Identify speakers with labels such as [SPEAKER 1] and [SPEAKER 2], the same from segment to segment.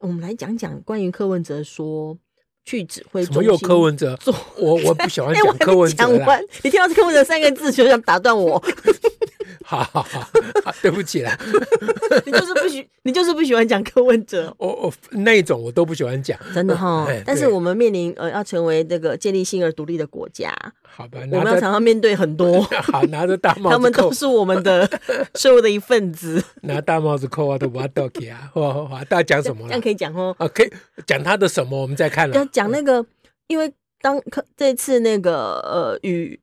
[SPEAKER 1] 我们来讲讲关于柯文哲说去指挥中心。
[SPEAKER 2] 怎么柯文哲？我我不喜欢 讲柯文哲了。
[SPEAKER 1] 欸、你听到柯文哲三个字就想打断我。
[SPEAKER 2] 好好好，好，对不起啦。
[SPEAKER 1] 你就是不喜，你就是不喜欢讲柯文哲。
[SPEAKER 2] 我我那一种我都不喜欢讲，
[SPEAKER 1] 真的哈。但是我们面临呃要成为这个建立性而独立的国家，
[SPEAKER 2] 好吧？
[SPEAKER 1] 我们要常常面对很多。
[SPEAKER 2] 好，拿着大帽子，
[SPEAKER 1] 他们都是我们的社会的一份子。
[SPEAKER 2] 拿大帽子扣啊，都不要倒给啊！好好好，大家讲什么？
[SPEAKER 1] 这样可以讲哦。
[SPEAKER 2] 啊，可以讲他的什么？我们再看了。
[SPEAKER 1] 要讲那个，因为当这次那个呃与。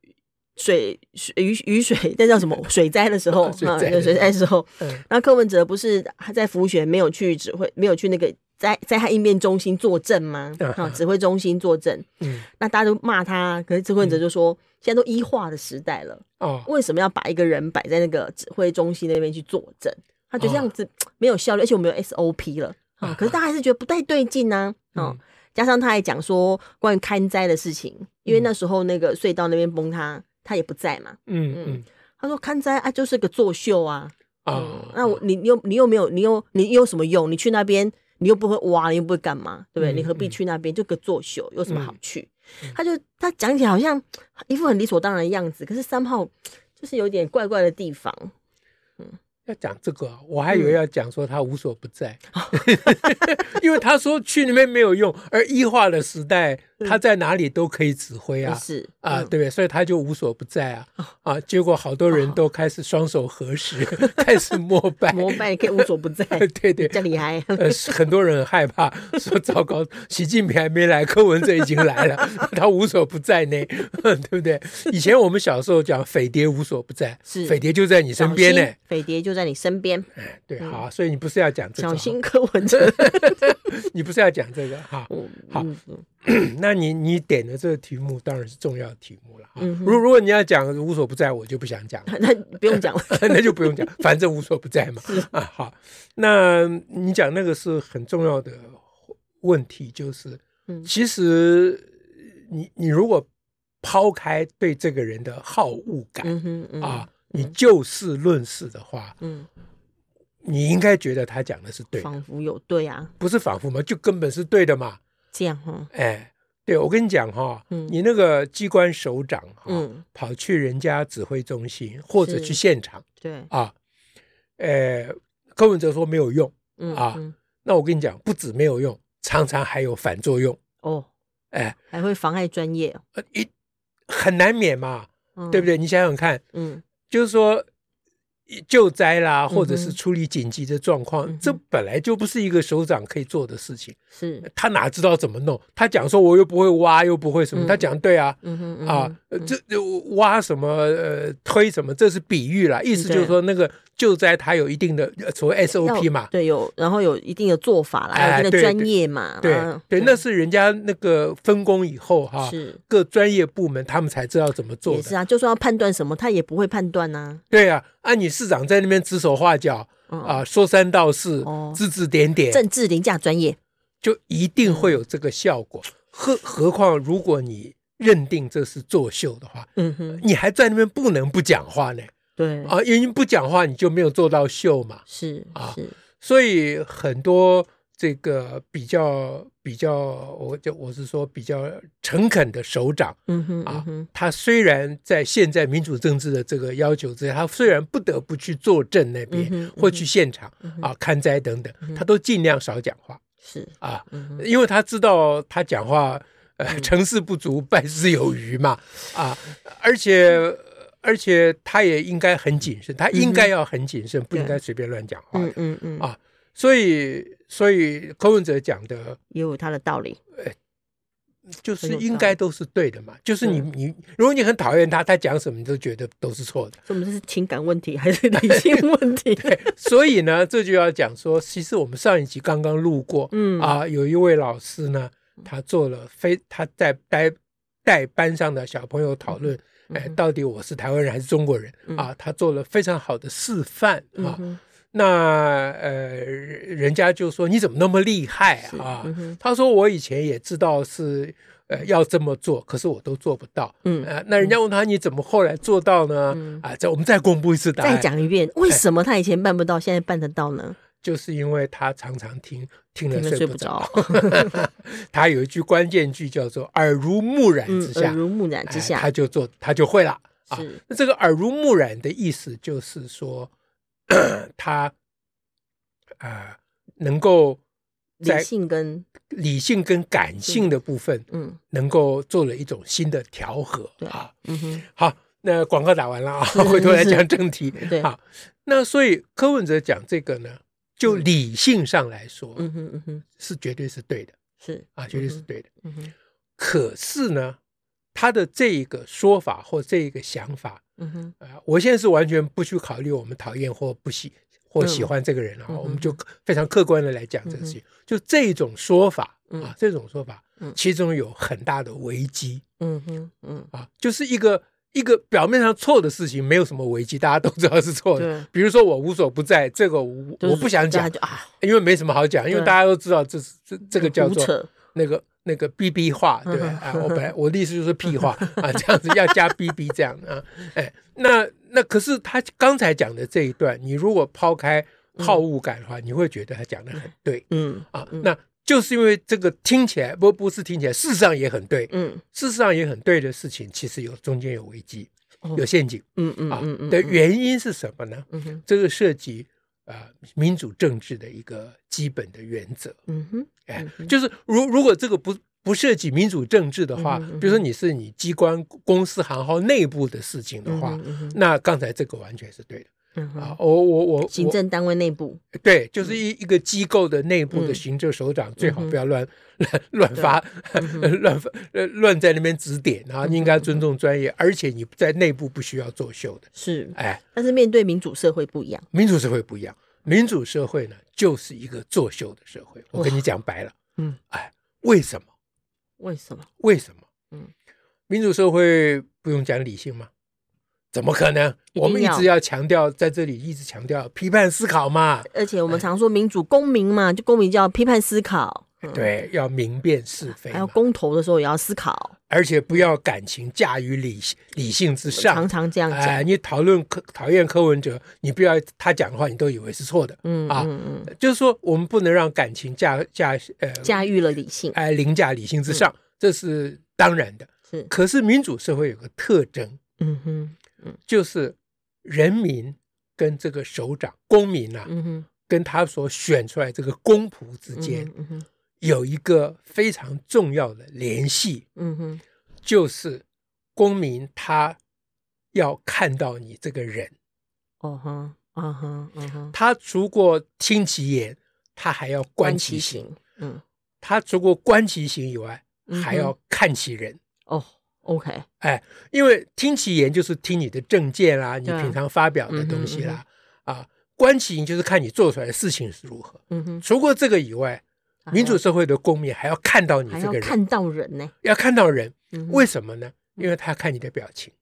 [SPEAKER 1] 水水雨雨水，那叫什么水灾的时候啊？有水灾的时候，然后柯文哲不是还在辅选，没有去指挥，没有去那个灾灾害应变中心坐镇吗？啊，指挥中心坐镇。嗯，那大家都骂他，可是柯文哲就说，现在都医化的时代了，哦，为什么要把一个人摆在那个指挥中心那边去坐镇？他觉得这样子没有效率，而且我们有 SOP 了啊。可是大家还是觉得不太对劲呢。哦，加上他还讲说关于看灾的事情，因为那时候那个隧道那边崩塌。他也不在嘛，嗯嗯，他说看灾啊，就是个作秀啊，啊、嗯，那我你又你又没有你又你有什么用？你去那边你又不会挖，你又不会干嘛，对不对？嗯、你何必去那边？就个作秀，有什么好去？嗯、他就他讲起来好像一副很理所当然的样子，可是三号就是有点怪怪的地方，嗯。
[SPEAKER 2] 要讲这个，我还以为要讲说他无所不在，嗯、因为他说去那边没有用，而异化的时代，他在哪里都可以指挥啊，是啊，对不对？所以他就无所不在啊，啊，结果好多人都开始双手合十，开始膜拜，
[SPEAKER 1] 膜拜可以无所不在，
[SPEAKER 2] 对对，
[SPEAKER 1] 这厉害。
[SPEAKER 2] 呃，很多人很害怕，说糟糕，习近平还没来，柯文哲已经来了，他无所不在呢，对不对？以前我们小时候讲匪谍无所不在，是。匪谍就在你身边呢，
[SPEAKER 1] 匪谍就。在你身边，
[SPEAKER 2] 哎，对，好，所以你不是要讲这个，
[SPEAKER 1] 小心柯文哲，
[SPEAKER 2] 你不是要讲这个，哈，好，那你你点的这个题目当然是重要的题目了，如如果你要讲无所不在，我就不想讲，
[SPEAKER 1] 那不用讲了，
[SPEAKER 2] 那就不用讲，反正无所不在嘛，啊，好，那你讲那个是很重要的问题，就是，其实你你如果抛开对这个人的好恶感，啊。你就事论事的话，嗯，你应该觉得他讲的是对的，
[SPEAKER 1] 仿佛有对啊，
[SPEAKER 2] 不是仿佛吗？就根本是对的嘛。
[SPEAKER 1] 这样哈，
[SPEAKER 2] 哎，对，我跟你讲哈，你那个机关首长哈，跑去人家指挥中心或者去现场，对。啊，呃，柯文哲说没有用，啊，那我跟你讲，不止没有用，常常还有反作用。哦，哎，
[SPEAKER 1] 还会妨碍专业，
[SPEAKER 2] 一很难免嘛，对不对？你想想看，嗯。就是说，救灾啦，或者是处理紧急的状况，嗯、这本来就不是一个首长可以做的事情。是，他哪知道怎么弄？他讲说，我又不会挖，又不会什么。嗯、他讲对啊，啊，这这挖什么？呃，推什么？这是比喻啦，意思就是说那个。救灾它有一定的所谓 SOP 嘛，
[SPEAKER 1] 对，有，然后有一定的做法啦，有一定的专业嘛，
[SPEAKER 2] 对对，那是人家那个分工以后哈，是各专业部门他们才知道怎么做。
[SPEAKER 1] 也是啊，就算要判断什么，他也不会判断呐。
[SPEAKER 2] 对啊，按你市长在那边指手画脚啊，说三道四，指指点点，
[SPEAKER 1] 政治凌驾专业，
[SPEAKER 2] 就一定会有这个效果。何何况如果你认定这是作秀的话，嗯哼，你还在那边不能不讲话呢。
[SPEAKER 1] 对
[SPEAKER 2] 啊，因为不讲话，你就没有做到秀嘛。
[SPEAKER 1] 是啊，是，
[SPEAKER 2] 所以很多这个比较比较，我就我是说比较诚恳的首长，嗯哼，啊，嗯哼，他虽然在现在民主政治的这个要求之下，他虽然不得不去坐镇那边，或去现场，嗯，啊，看灾等等，他都尽量少讲话。是啊，嗯，因为他知道他讲话，呃，成事不足，败事有余嘛。啊，而且。而且他也应该很谨慎，他应该要很谨慎，不应该随便乱讲话。嗯嗯嗯啊，所以所以柯文哲讲的
[SPEAKER 1] 也有他的道理，
[SPEAKER 2] 就是应该都是对的嘛。就是你你，如果你很讨厌他，他讲什么你都觉得都是错的。
[SPEAKER 1] 这是情感问题还是理性问题？
[SPEAKER 2] 对，所以呢，这就要讲说，其实我们上一集刚刚路过，嗯啊，有一位老师呢，他做了非他在带带班上的小朋友讨论，哎，到底我是台湾人还是中国人啊？他做了非常好的示范啊。那呃，人家就说你怎么那么厉害啊？他说我以前也知道是呃要这么做，可是我都做不到。嗯，那人家问他你怎么后来做到呢？啊，这我们再公布一次答案，
[SPEAKER 1] 再讲一遍，为什么他以前办不到，现在办得到呢？
[SPEAKER 2] 就是因为他常常听听了睡不着，他有一句关键句叫做“耳濡目染之下”，
[SPEAKER 1] 耳濡目染之下，
[SPEAKER 2] 他就做，他就会了啊。那这个耳濡目染的意思就是说，他啊能够在
[SPEAKER 1] 理性跟
[SPEAKER 2] 理性跟感性的部分，嗯，能够做了一种新的调和啊。嗯哼，好，那广告打完了啊，回头来讲正题。对，好，那所以柯文哲讲这个呢。就理性上来说，嗯哼嗯哼，是绝对是对的，是。啊，绝对是对的，嗯哼。可是呢，他的这一个说法或这一个想法，嗯哼，啊，我现在是完全不去考虑我们讨厌或不喜或喜欢这个人了，我们就非常客观的来讲这个事情。就这种说法啊，这种说法，其中有很大的危机，嗯哼，嗯。啊，就是一个。一个表面上错的事情，没有什么危机，大家都知道是错的。比如说我无所不在，这个我不想讲，因为没什么好讲，因为大家都知道这是这这个叫做那个那个 BB 话，对啊，我本来我的意思就是屁话 啊，这样子要加 BB 这样啊，哎，那那可是他刚才讲的这一段，你如果抛开好恶感的话，你会觉得他讲的很对，嗯啊，那。就是因为这个听起来不不是听起来，事实上也很对，嗯，事实上也很对的事情，其实有中间有危机，有陷阱，嗯嗯啊的原因是什么呢？嗯哼，这个涉及啊民主政治的一个基本的原则，嗯哼，哎，就是如如果这个不不涉及民主政治的话，比如说你是你机关公司行号内部的事情的话，那刚才这个完全是对的。啊，我我我
[SPEAKER 1] 行政单位内部
[SPEAKER 2] 对，就是一一个机构的内部的行政首长，最好不要乱乱乱发 乱发乱在那边指点啊，应该尊重专业，而且你在内部不需要作秀的。
[SPEAKER 1] 是，哎，但是面对民主社会不一样，
[SPEAKER 2] 民主社会不一样，民主社会呢就是一个作秀的社会。我跟你讲白了，嗯，哎，为什么？
[SPEAKER 1] 为什么？
[SPEAKER 2] 为什么？嗯，民主社会不用讲理性吗？怎么可能？我们一直要强调，在这里一直强调批判思考嘛。
[SPEAKER 1] 而且我们常说民主公民嘛，就公民就要批判思考。
[SPEAKER 2] 对，要明辨是非。
[SPEAKER 1] 还有公投的时候也要思考，
[SPEAKER 2] 而且不要感情驾于理理性之上。
[SPEAKER 1] 常常这样讲。
[SPEAKER 2] 你讨论柯讨厌柯文哲，你不要他讲的话，你都以为是错的。嗯啊嗯，就是说我们不能让感情驾驾呃
[SPEAKER 1] 驾驭了理性，
[SPEAKER 2] 哎，凌驾理性之上，这是当然的。是，可是民主社会有个特征。嗯哼。就是人民跟这个首长、公民呐、啊，嗯、跟他所选出来这个公仆之间，有一个非常重要的联系。嗯、哼就是公民他要看到你这个人。哦哈，啊哈，啊哈。他除过听其言，他还要观其行。嗯，他除过观其行以外，还要看其人。嗯、哦。
[SPEAKER 1] OK，
[SPEAKER 2] 哎，因为听其言就是听你的政见啦，你平常发表的东西啦，啊，观其行就是看你做出来的事情是如何。嗯哼，除过这个以外，民主社会的公民还要看到你这个人，
[SPEAKER 1] 看到人呢，
[SPEAKER 2] 要看到人，为什么呢？因为他要看你的表情，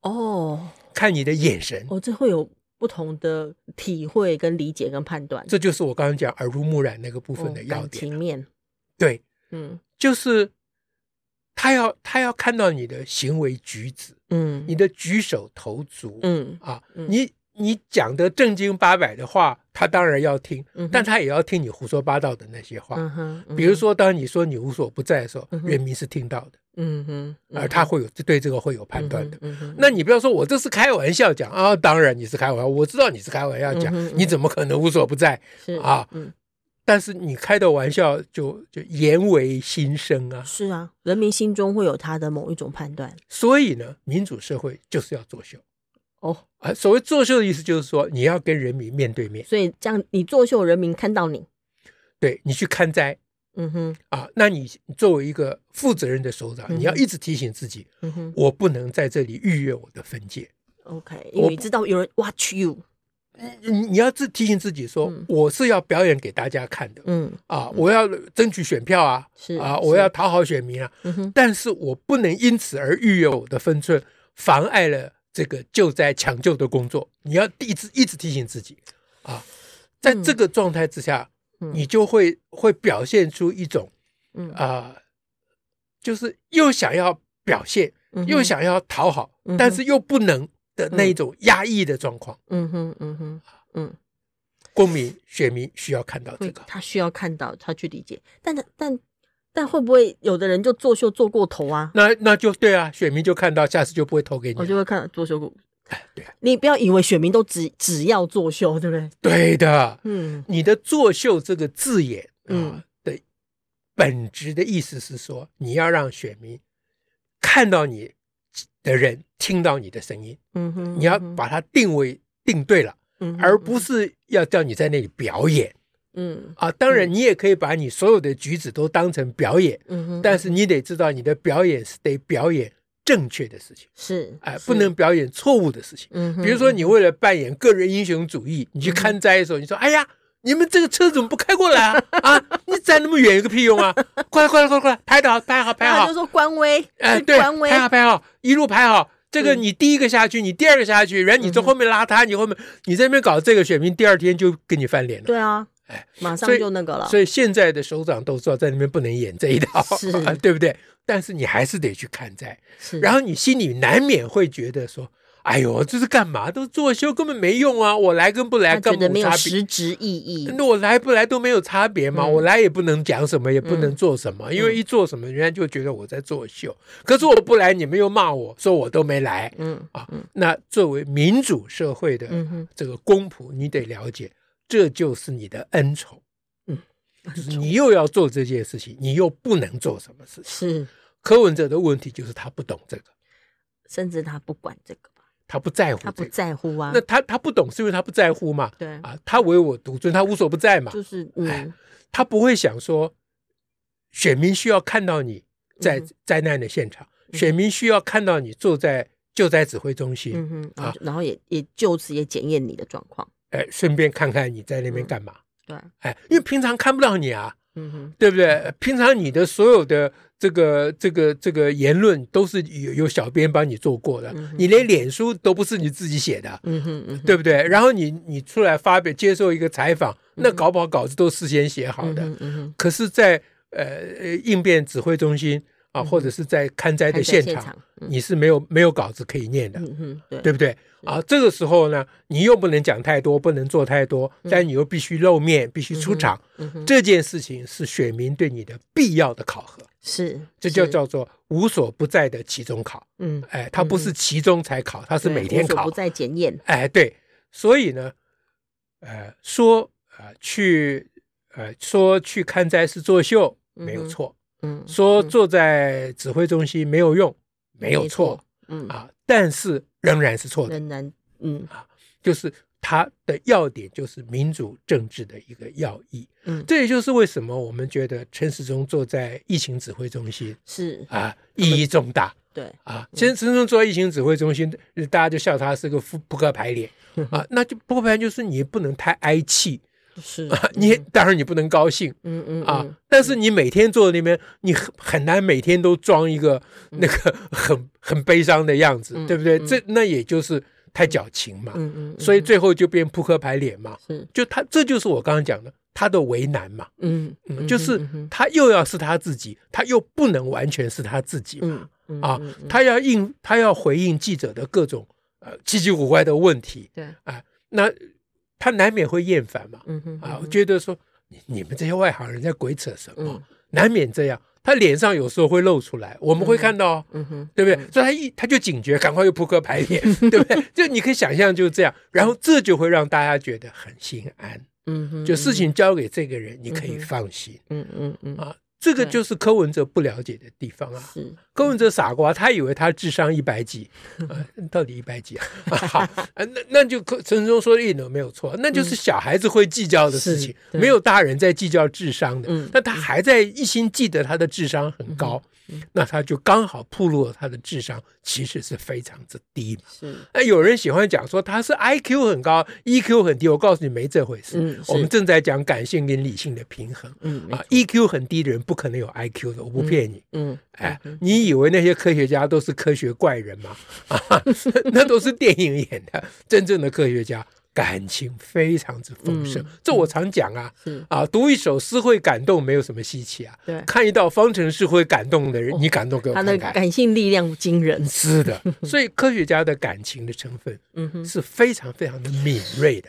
[SPEAKER 1] 哦，
[SPEAKER 2] 看你的眼神，
[SPEAKER 1] 哦，这会有不同的体会跟理解跟判断。
[SPEAKER 2] 这就是我刚刚讲耳濡目染那个部分的要点。
[SPEAKER 1] 感情面，
[SPEAKER 2] 对，嗯，就是。他要他要看到你的行为举止，嗯，你的举手投足，嗯。啊，你你讲的正经八百的话，他当然要听，但他也要听你胡说八道的那些话。比如说，当你说你无所不在的时候，人民是听到的，嗯哼，而他会有对这个会有判断的。那你不要说我这是开玩笑讲啊，当然你是开玩笑，我知道你是开玩笑讲，你怎么可能无所不在？啊？但是你开的玩笑就就言为心声啊！
[SPEAKER 1] 是啊，人民心中会有他的某一种判断。
[SPEAKER 2] 所以呢，民主社会就是要作秀。哦啊，所谓作秀的意思就是说，你要跟人民面对面。
[SPEAKER 1] 所以这样，你作秀，人民看到你，
[SPEAKER 2] 对你去看灾。嗯哼，啊，那你作为一个负责任的首长，你要一直提醒自己，嗯我不能在这里逾越我的分界。
[SPEAKER 1] OK，因为你知道有人 watch you。
[SPEAKER 2] 你你要自提醒自己说，
[SPEAKER 1] 嗯。
[SPEAKER 2] 我是要表演给大家看的，
[SPEAKER 1] 嗯。
[SPEAKER 2] 啊，我要争取选票啊，
[SPEAKER 1] 是
[SPEAKER 2] 啊，我要讨好选民啊，
[SPEAKER 1] 嗯哼。
[SPEAKER 2] 但是我不能因此而逾越我的分寸，妨碍了这个救灾抢救的工作。你要一直一直提醒自己啊，在这个状态之下，
[SPEAKER 1] 嗯。
[SPEAKER 2] 你就会会表现出一种
[SPEAKER 1] 嗯。
[SPEAKER 2] 啊，就是又想要表
[SPEAKER 1] 现，
[SPEAKER 2] 又想要讨好但是又不能的那一种压抑的状况。
[SPEAKER 1] 嗯哼嗯哼嗯，
[SPEAKER 2] 公民、选民需要看到
[SPEAKER 1] 这
[SPEAKER 2] 个。
[SPEAKER 1] 他需要看到，他去理解，但但但会不会有的人就作秀做过头啊？
[SPEAKER 2] 那那就对啊，选民就看到，下次就不会投给你。
[SPEAKER 1] 我就会看作秀过。
[SPEAKER 2] 哎，对啊，
[SPEAKER 1] 你不要以为选民都只只要作秀，对不对？
[SPEAKER 2] 对的。
[SPEAKER 1] 嗯
[SPEAKER 2] 你的“作秀”这个字眼啊
[SPEAKER 1] 嗯
[SPEAKER 2] 的本质的意思是说，你要让选民看到你的人，听到你的声音，
[SPEAKER 1] 嗯哼，
[SPEAKER 2] 你要把它定位定对了，
[SPEAKER 1] 嗯，
[SPEAKER 2] 而不是要叫你在那里表演
[SPEAKER 1] 嗯
[SPEAKER 2] 啊。当然，你也可以把你所有的举止都当成表演，
[SPEAKER 1] 嗯哼，
[SPEAKER 2] 但是你得知道，你的表演是得表演正确的事情，
[SPEAKER 1] 是
[SPEAKER 2] 哎，
[SPEAKER 1] 是
[SPEAKER 2] 不能表演错误的事情。
[SPEAKER 1] 嗯哼，
[SPEAKER 2] 比如说，你为了扮演个人英雄主义，你去看灾的时候，你说：“哎呀，你们这个车怎么不开过来啊？啊，你站那么远有个屁用啊！快来，快来，快来，快来，拍的好，拍好，拍好
[SPEAKER 1] 然后就。说官威，
[SPEAKER 2] 哎，
[SPEAKER 1] 对，官威
[SPEAKER 2] 拍，好，拍好，一路排好。这个
[SPEAKER 1] 嗯
[SPEAKER 2] 你第一个下去，你第二个下去，然后你从后面拉他，你后面你在那边搞这个选民，第二天就跟你翻脸了。
[SPEAKER 1] 对啊，
[SPEAKER 2] 哎，
[SPEAKER 1] 马上就那个了。
[SPEAKER 2] 所以现在的首长都知道在那边不能演这一套，
[SPEAKER 1] 是
[SPEAKER 2] 对不对？但是你还是得去看在。
[SPEAKER 1] 是，
[SPEAKER 2] 然后你心里难免会觉得说：“哎呦，这是干嘛？都作秀，根本没用啊！我来跟不来根本没有。
[SPEAKER 1] 实质意义。
[SPEAKER 2] 那我来不来都没有差别嘛，
[SPEAKER 1] 嗯
[SPEAKER 2] 我来也不能讲什么，也不能做什么，因为一做什么，人家就觉得我在作秀。可是我不来，你们又骂我说我都没来
[SPEAKER 1] 嗯
[SPEAKER 2] 啊。那作为民主社会的这个公仆，你得了解，这就是你的恩宠。
[SPEAKER 1] 嗯，
[SPEAKER 2] 就是你又要做这件事情，你又不能做什么事情。
[SPEAKER 1] 是，
[SPEAKER 2] 柯文哲的问题就是他不懂这个。”
[SPEAKER 1] 甚至他不管这个吧，
[SPEAKER 2] 他不在乎、这个，
[SPEAKER 1] 他不在乎啊。
[SPEAKER 2] 那他他不懂，是因为他不在乎嘛？
[SPEAKER 1] 对
[SPEAKER 2] 啊，他唯我独尊，他无所不在嘛。
[SPEAKER 1] 就是
[SPEAKER 2] 哎
[SPEAKER 1] 嗯
[SPEAKER 2] 他不会想说，选民需要看到你在
[SPEAKER 1] 嗯
[SPEAKER 2] 灾难的现场，
[SPEAKER 1] 嗯
[SPEAKER 2] 选民需要看到你坐在救灾指挥中心，
[SPEAKER 1] 嗯哼，
[SPEAKER 2] 啊
[SPEAKER 1] 然后也也就此也检验你的状况。
[SPEAKER 2] 哎，顺便看看你在那边干嘛。
[SPEAKER 1] 对，
[SPEAKER 2] 哎，因为平常看不到你啊，
[SPEAKER 1] 嗯哼，
[SPEAKER 2] 对不对？平常你的所有的这个这个这个言论都是有有小编帮你做过的，
[SPEAKER 1] 嗯
[SPEAKER 2] 你连脸书都不是你自己写的。
[SPEAKER 1] 嗯哼嗯哼，
[SPEAKER 2] 对不对？然后你你出来发表接受一个采访，那搞不好稿子都事先写好的。可是在，呃呃应变指挥中心啊，
[SPEAKER 1] 嗯
[SPEAKER 2] 或者是在勘灾的现场，
[SPEAKER 1] 现场，嗯
[SPEAKER 2] 你是没有没有稿子可以念的，
[SPEAKER 1] 对
[SPEAKER 2] 对不对？啊，这个时候呢，你又不能讲太多，不能做太多，但你又必须露面，必须出
[SPEAKER 1] 场。
[SPEAKER 2] 这件事情是选民对你的必要的考核，
[SPEAKER 1] 是，
[SPEAKER 2] 这就叫做无所不在的期中考。
[SPEAKER 1] 嗯，
[SPEAKER 2] 哎，它不是期中才考，它是每天考
[SPEAKER 1] 无所不。在检验。
[SPEAKER 2] 哎，对，所以呢，呃，说呃去呃说去看灾是作秀没有错，
[SPEAKER 1] 嗯，
[SPEAKER 2] 说坐在指挥中心没有用没有错，
[SPEAKER 1] 嗯，
[SPEAKER 2] 啊，但是仍然是错的，
[SPEAKER 1] 仍然，嗯啊
[SPEAKER 2] 就是它的要点就是民主政治的一个要义。
[SPEAKER 1] 嗯，
[SPEAKER 2] 这也就是为什么我们觉得陈时中坐在疫情指挥中心
[SPEAKER 1] 是，
[SPEAKER 2] 啊意义重大。
[SPEAKER 1] 对，
[SPEAKER 2] 啊，其实陈时中坐在疫情指挥中心，大家就笑他是个扑扑克牌脸。啊，那就扑克牌就是你不能太哀气
[SPEAKER 1] 是。
[SPEAKER 2] 啊，你当然你不能高兴。
[SPEAKER 1] 嗯嗯
[SPEAKER 2] 啊，但是你每天坐在那边，你很很难每天都装一个那个很很悲伤的样子，对不对？这那也就是太矫情嘛，
[SPEAKER 1] 嗯嗯，
[SPEAKER 2] 所以最后就变扑克牌脸嘛，
[SPEAKER 1] 是，
[SPEAKER 2] 就他这就是我刚刚讲的他的为难嘛，
[SPEAKER 1] 嗯
[SPEAKER 2] 嗯，就是他又要是他自己，他又不能完全是他自己嘛。
[SPEAKER 1] 嗯
[SPEAKER 2] 啊，他要应，他要回应记者的各种呃奇奇古怪的问题，
[SPEAKER 1] 对，
[SPEAKER 2] 啊，那他难免会厌烦嘛，
[SPEAKER 1] 嗯哼，
[SPEAKER 2] 啊，觉得说你你们这些外行人在鬼扯什么，
[SPEAKER 1] 嗯。
[SPEAKER 2] 难免这样，他脸上有时候会露出来，我们会看到，
[SPEAKER 1] 嗯哼，
[SPEAKER 2] 对不对？所以他一他就警觉，赶快又扑克牌脸，对不对？就你可以想象就是这样，然后这就会让大家觉得很心安，
[SPEAKER 1] 嗯哼，
[SPEAKER 2] 就事情交给这个人，你可以放心，
[SPEAKER 1] 嗯嗯嗯，
[SPEAKER 2] 啊。这个就是柯文哲不了解的地方啊！是柯文哲傻瓜，他以为他智商一百几，呃，到底一百几啊？好，那那就柯陈时中说的一点没有错，那就是小孩子会计较的事情，没有大人在计较智商的。那他还在一心记得他的智商很高。那他就刚好暴露了他的智商其实是非常之低嘛。是，那有人喜欢讲说他是 IQ 很高，EQ 很低。我告诉你，没这回事。嗯，我们正在讲感性跟理性的平衡。嗯啊，EQ 很低的人不可能有 IQ 的，我不骗你。嗯，哎，你以为那些科学家都是科学怪人吗？啊，那都是电影演的，真正的科学家。感情非常之丰盛，这我常讲啊，啊，读一首诗会感动，没有什么稀奇啊。对，看一道方程式会感动的人，你感动给我看看。
[SPEAKER 1] 他的感性力量惊人。
[SPEAKER 2] 是的，所以科学家的感情的成分，嗯，是非常非常的敏锐的。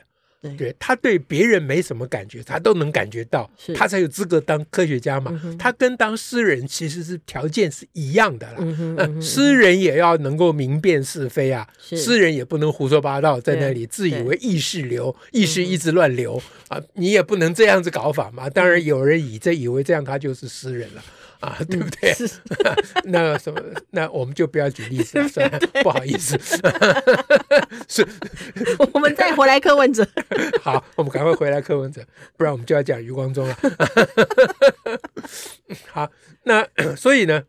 [SPEAKER 2] 对，他对别人没什么感觉，他都能感觉到，他才有资格当科学家嘛。他跟当诗人其实是条件是一样的啦。嗯，诗人也要能够明辨是非啊，诗人也不能胡说八道，在那里自以为意识流，意识一直乱流啊，你也不能这样子搞法嘛。当然有人以这以为这样他就是诗人了。啊，对不对？那什么，那我们就不要举例子了，算了，不好意思。是，
[SPEAKER 1] 我们再回来柯文哲。
[SPEAKER 2] 好，我们赶快回来柯文哲，不然我们就要讲余光中了。好，那所以呢，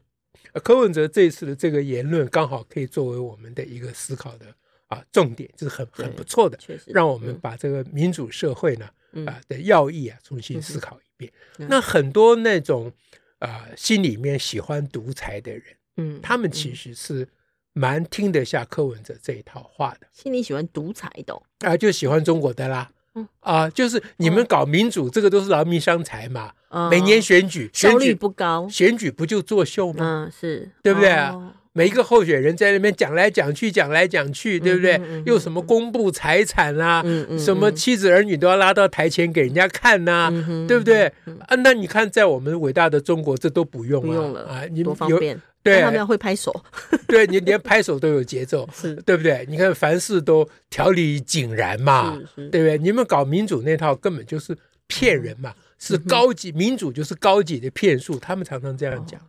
[SPEAKER 2] 柯文哲这一次的这个言论，刚好可以作为我们的一个思考的啊重点，这是很很不错的，确实，让我们把这个民主社会呢啊的要义啊重新思考一遍。那很多那种。啊、呃，心里面喜欢独裁的人，嗯，他们其实是蛮听得下柯文哲这一套话的。
[SPEAKER 1] 心里喜欢独裁的、哦，
[SPEAKER 2] 啊、呃，就喜欢中国的啦，嗯啊、呃，就是你们搞民主，这个都是劳民伤财嘛。嗯、每年选举，选举
[SPEAKER 1] 效率不高，
[SPEAKER 2] 选举不就作秀吗？
[SPEAKER 1] 嗯，是
[SPEAKER 2] 对不对？哦每一个候选人在那边讲来讲去，讲来讲去，对不对？又什么公布财产啊，什么妻子儿女都要拉到台前给人家看呐，对不对？啊，那你看，在我们伟大的中国，这都不用不用了啊，你
[SPEAKER 1] 多方便。
[SPEAKER 2] 对，
[SPEAKER 1] 他们要会拍手，
[SPEAKER 2] 对你连拍手都有节奏，是对不对？你看凡事都条理井然嘛，对不对？你们搞民主那套根本就是骗人嘛，是高级民主就是高级的骗术，他们常常这样讲。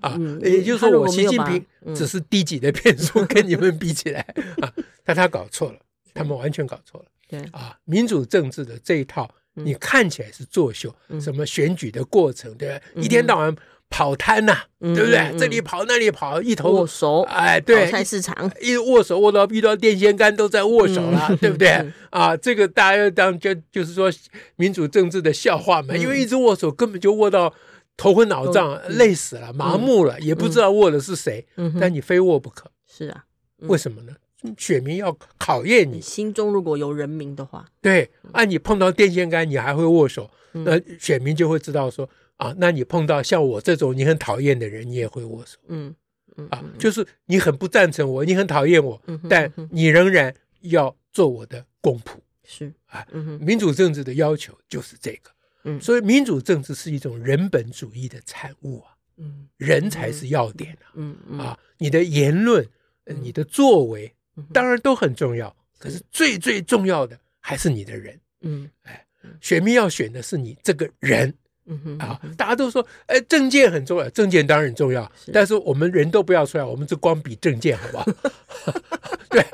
[SPEAKER 2] 啊，也就是说，我习近平只是低级的骗术，跟你们比起来啊，但他搞错了，他们完全搞错了。对啊，民主政治的这一套，你看起来是作秀，什么选举的过程，对吧？一天到晚跑摊呐，对不对？这里跑那里跑，一头
[SPEAKER 1] 握手，哎，对，菜市场
[SPEAKER 2] 一握手握到遇到电线杆都在握手了，对不对？啊，这个大家要当就就是说民主政治的笑话嘛，因为一直握手根本就握到。头昏脑胀，累死了，麻木了，也不知道握的是谁。但你非握不可。是啊，为什么呢？选民要考验你，
[SPEAKER 1] 心中如果有人民的话，
[SPEAKER 2] 对，啊你碰到电线杆，你还会握手，那选民就会知道说啊，那你碰到像我这种你很讨厌的人，你也会握手。嗯啊，就是你很不赞成我，你很讨厌我，但你仍然要做我的公仆。是啊，民主政治的要求就是这个。嗯，所以民主政治是一种人本主义的产物啊，嗯，人才是要点啊，嗯嗯啊，你的言论、你的作为当然都很重要，可是最最重要的还是你的人，嗯，哎，选民要选的是你这个人，嗯哼啊，大家都说，哎，证件很重要，证件当然很重要，但是我们人都不要出来，我们就光比证件，好不好？对。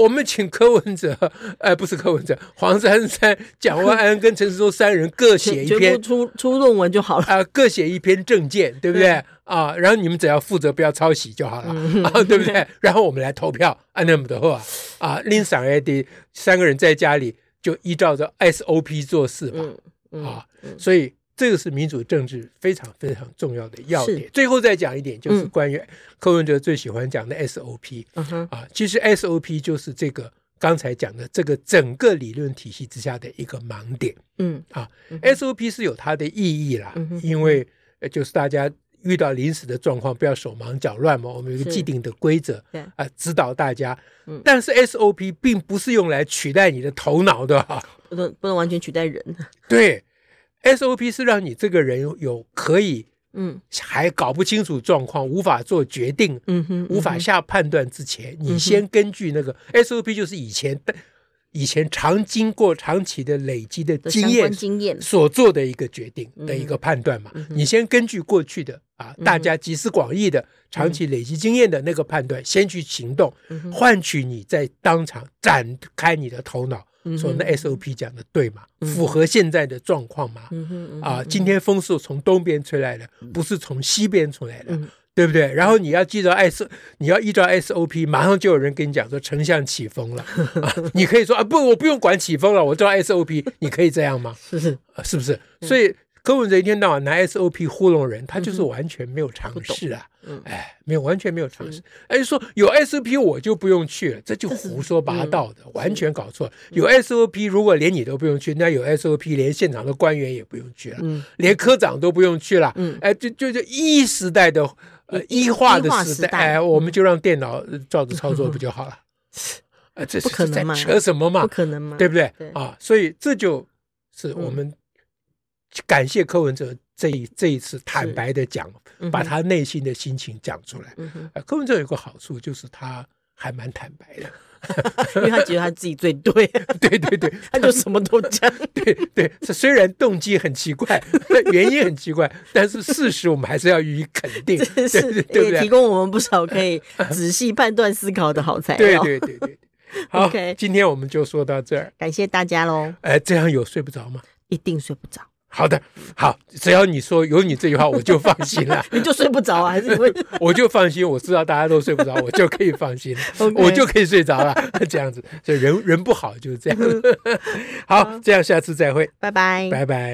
[SPEAKER 2] 我们请柯文哲，哎，不是柯文哲，黄珊珊、蒋万安跟陈时中三人各写一篇，
[SPEAKER 1] 出出论文就好了啊，
[SPEAKER 2] 各写一篇证件，对不对啊？然后你们只要负责不要抄袭就好了 啊，对不对？然后我们来投票，按那么的话啊，拎上 ID 三个人在家里就依照着 SOP 做事吧，啊，所以。这个是民主政治非常非常重要的要点。最后再讲一点，就是关于柯文哲最喜欢讲的 SOP。啊，其实 SOP 就是这个刚才讲的这个整个理论体系之下的一个盲点。嗯啊，SOP 是有它的意义啦，因为就是大家遇到临时的状况，不要手忙脚乱嘛。我们有一个既定的规则，啊，指导大家。但是 SOP 并不是用来取代你的头脑的，
[SPEAKER 1] 不能不能完全取代人。
[SPEAKER 2] 对。SOP 是让你这个人有可以，嗯，还搞不清楚状况，无法做决定，嗯哼，无法下判断之前，你先根据那个 SOP，就是以前的以前常经过长期的累积的经验
[SPEAKER 1] 经验。
[SPEAKER 2] 所做的一个决定的一个判断嘛。嗯、你先根据过去的啊，大家集思广益的长期累积经验的那个判断，先去行动，换取你在当场展开你的头脑，说那 SOP 讲的对吗？符合现在的状况吗？啊，今天风是从东边吹来的，不是从西边吹来的。对不对？然后你要记得 S，你要依照 SOP，马上就有人跟你讲说丞相起风了，啊、你可以说啊不，我不用管起风了，我知道 SOP，你可以这样吗？是是，是不是？所以柯文哲一天到晚拿 SOP 糊弄人，他就是完全没有尝试啊！嗯、哎，没有完全没有尝试。哎，说有 SOP 我就不用去了，这就胡说八道的，完全搞错。有 SOP 如果连你都不用去，那有 SOP 连现场的官员也不用去了，连科长都不用去了。哎，就就就一时代的。呃，一化的时代，哎，我们就让电脑照着操作不就好了？呃，这是在扯什么嘛？
[SPEAKER 1] 不可能嘛？
[SPEAKER 2] 对不对？啊，所以这就是我们感谢柯文哲这一这一次坦白的讲，把他内心的心情讲出来。呃，柯文哲有个好处就是他还蛮坦白的。
[SPEAKER 1] 因为他觉得他自己最对，
[SPEAKER 2] 对 对对，
[SPEAKER 1] 他就什么都讲，
[SPEAKER 2] 对对。虽然动机很奇怪，原因很奇怪，但是事实我们还是要予以肯定，
[SPEAKER 1] 是是对对对，提供我们不少可以仔细判断思考的好材料。
[SPEAKER 2] 对对对对，好.今天我们就说到这儿，
[SPEAKER 1] 感谢大家喽。
[SPEAKER 2] 哎，这样有睡不着吗？
[SPEAKER 1] 一定睡不着。
[SPEAKER 2] 好的，好，只要你说有你这句话，我就放心了。
[SPEAKER 1] 你就睡不着啊？还是会？
[SPEAKER 2] 我就放心，我知道大家都睡不着，我就可以放心 我就可以睡着了。这样子，所以人人不好就是这样。好，这样下次再会，
[SPEAKER 1] 拜拜，
[SPEAKER 2] 拜拜。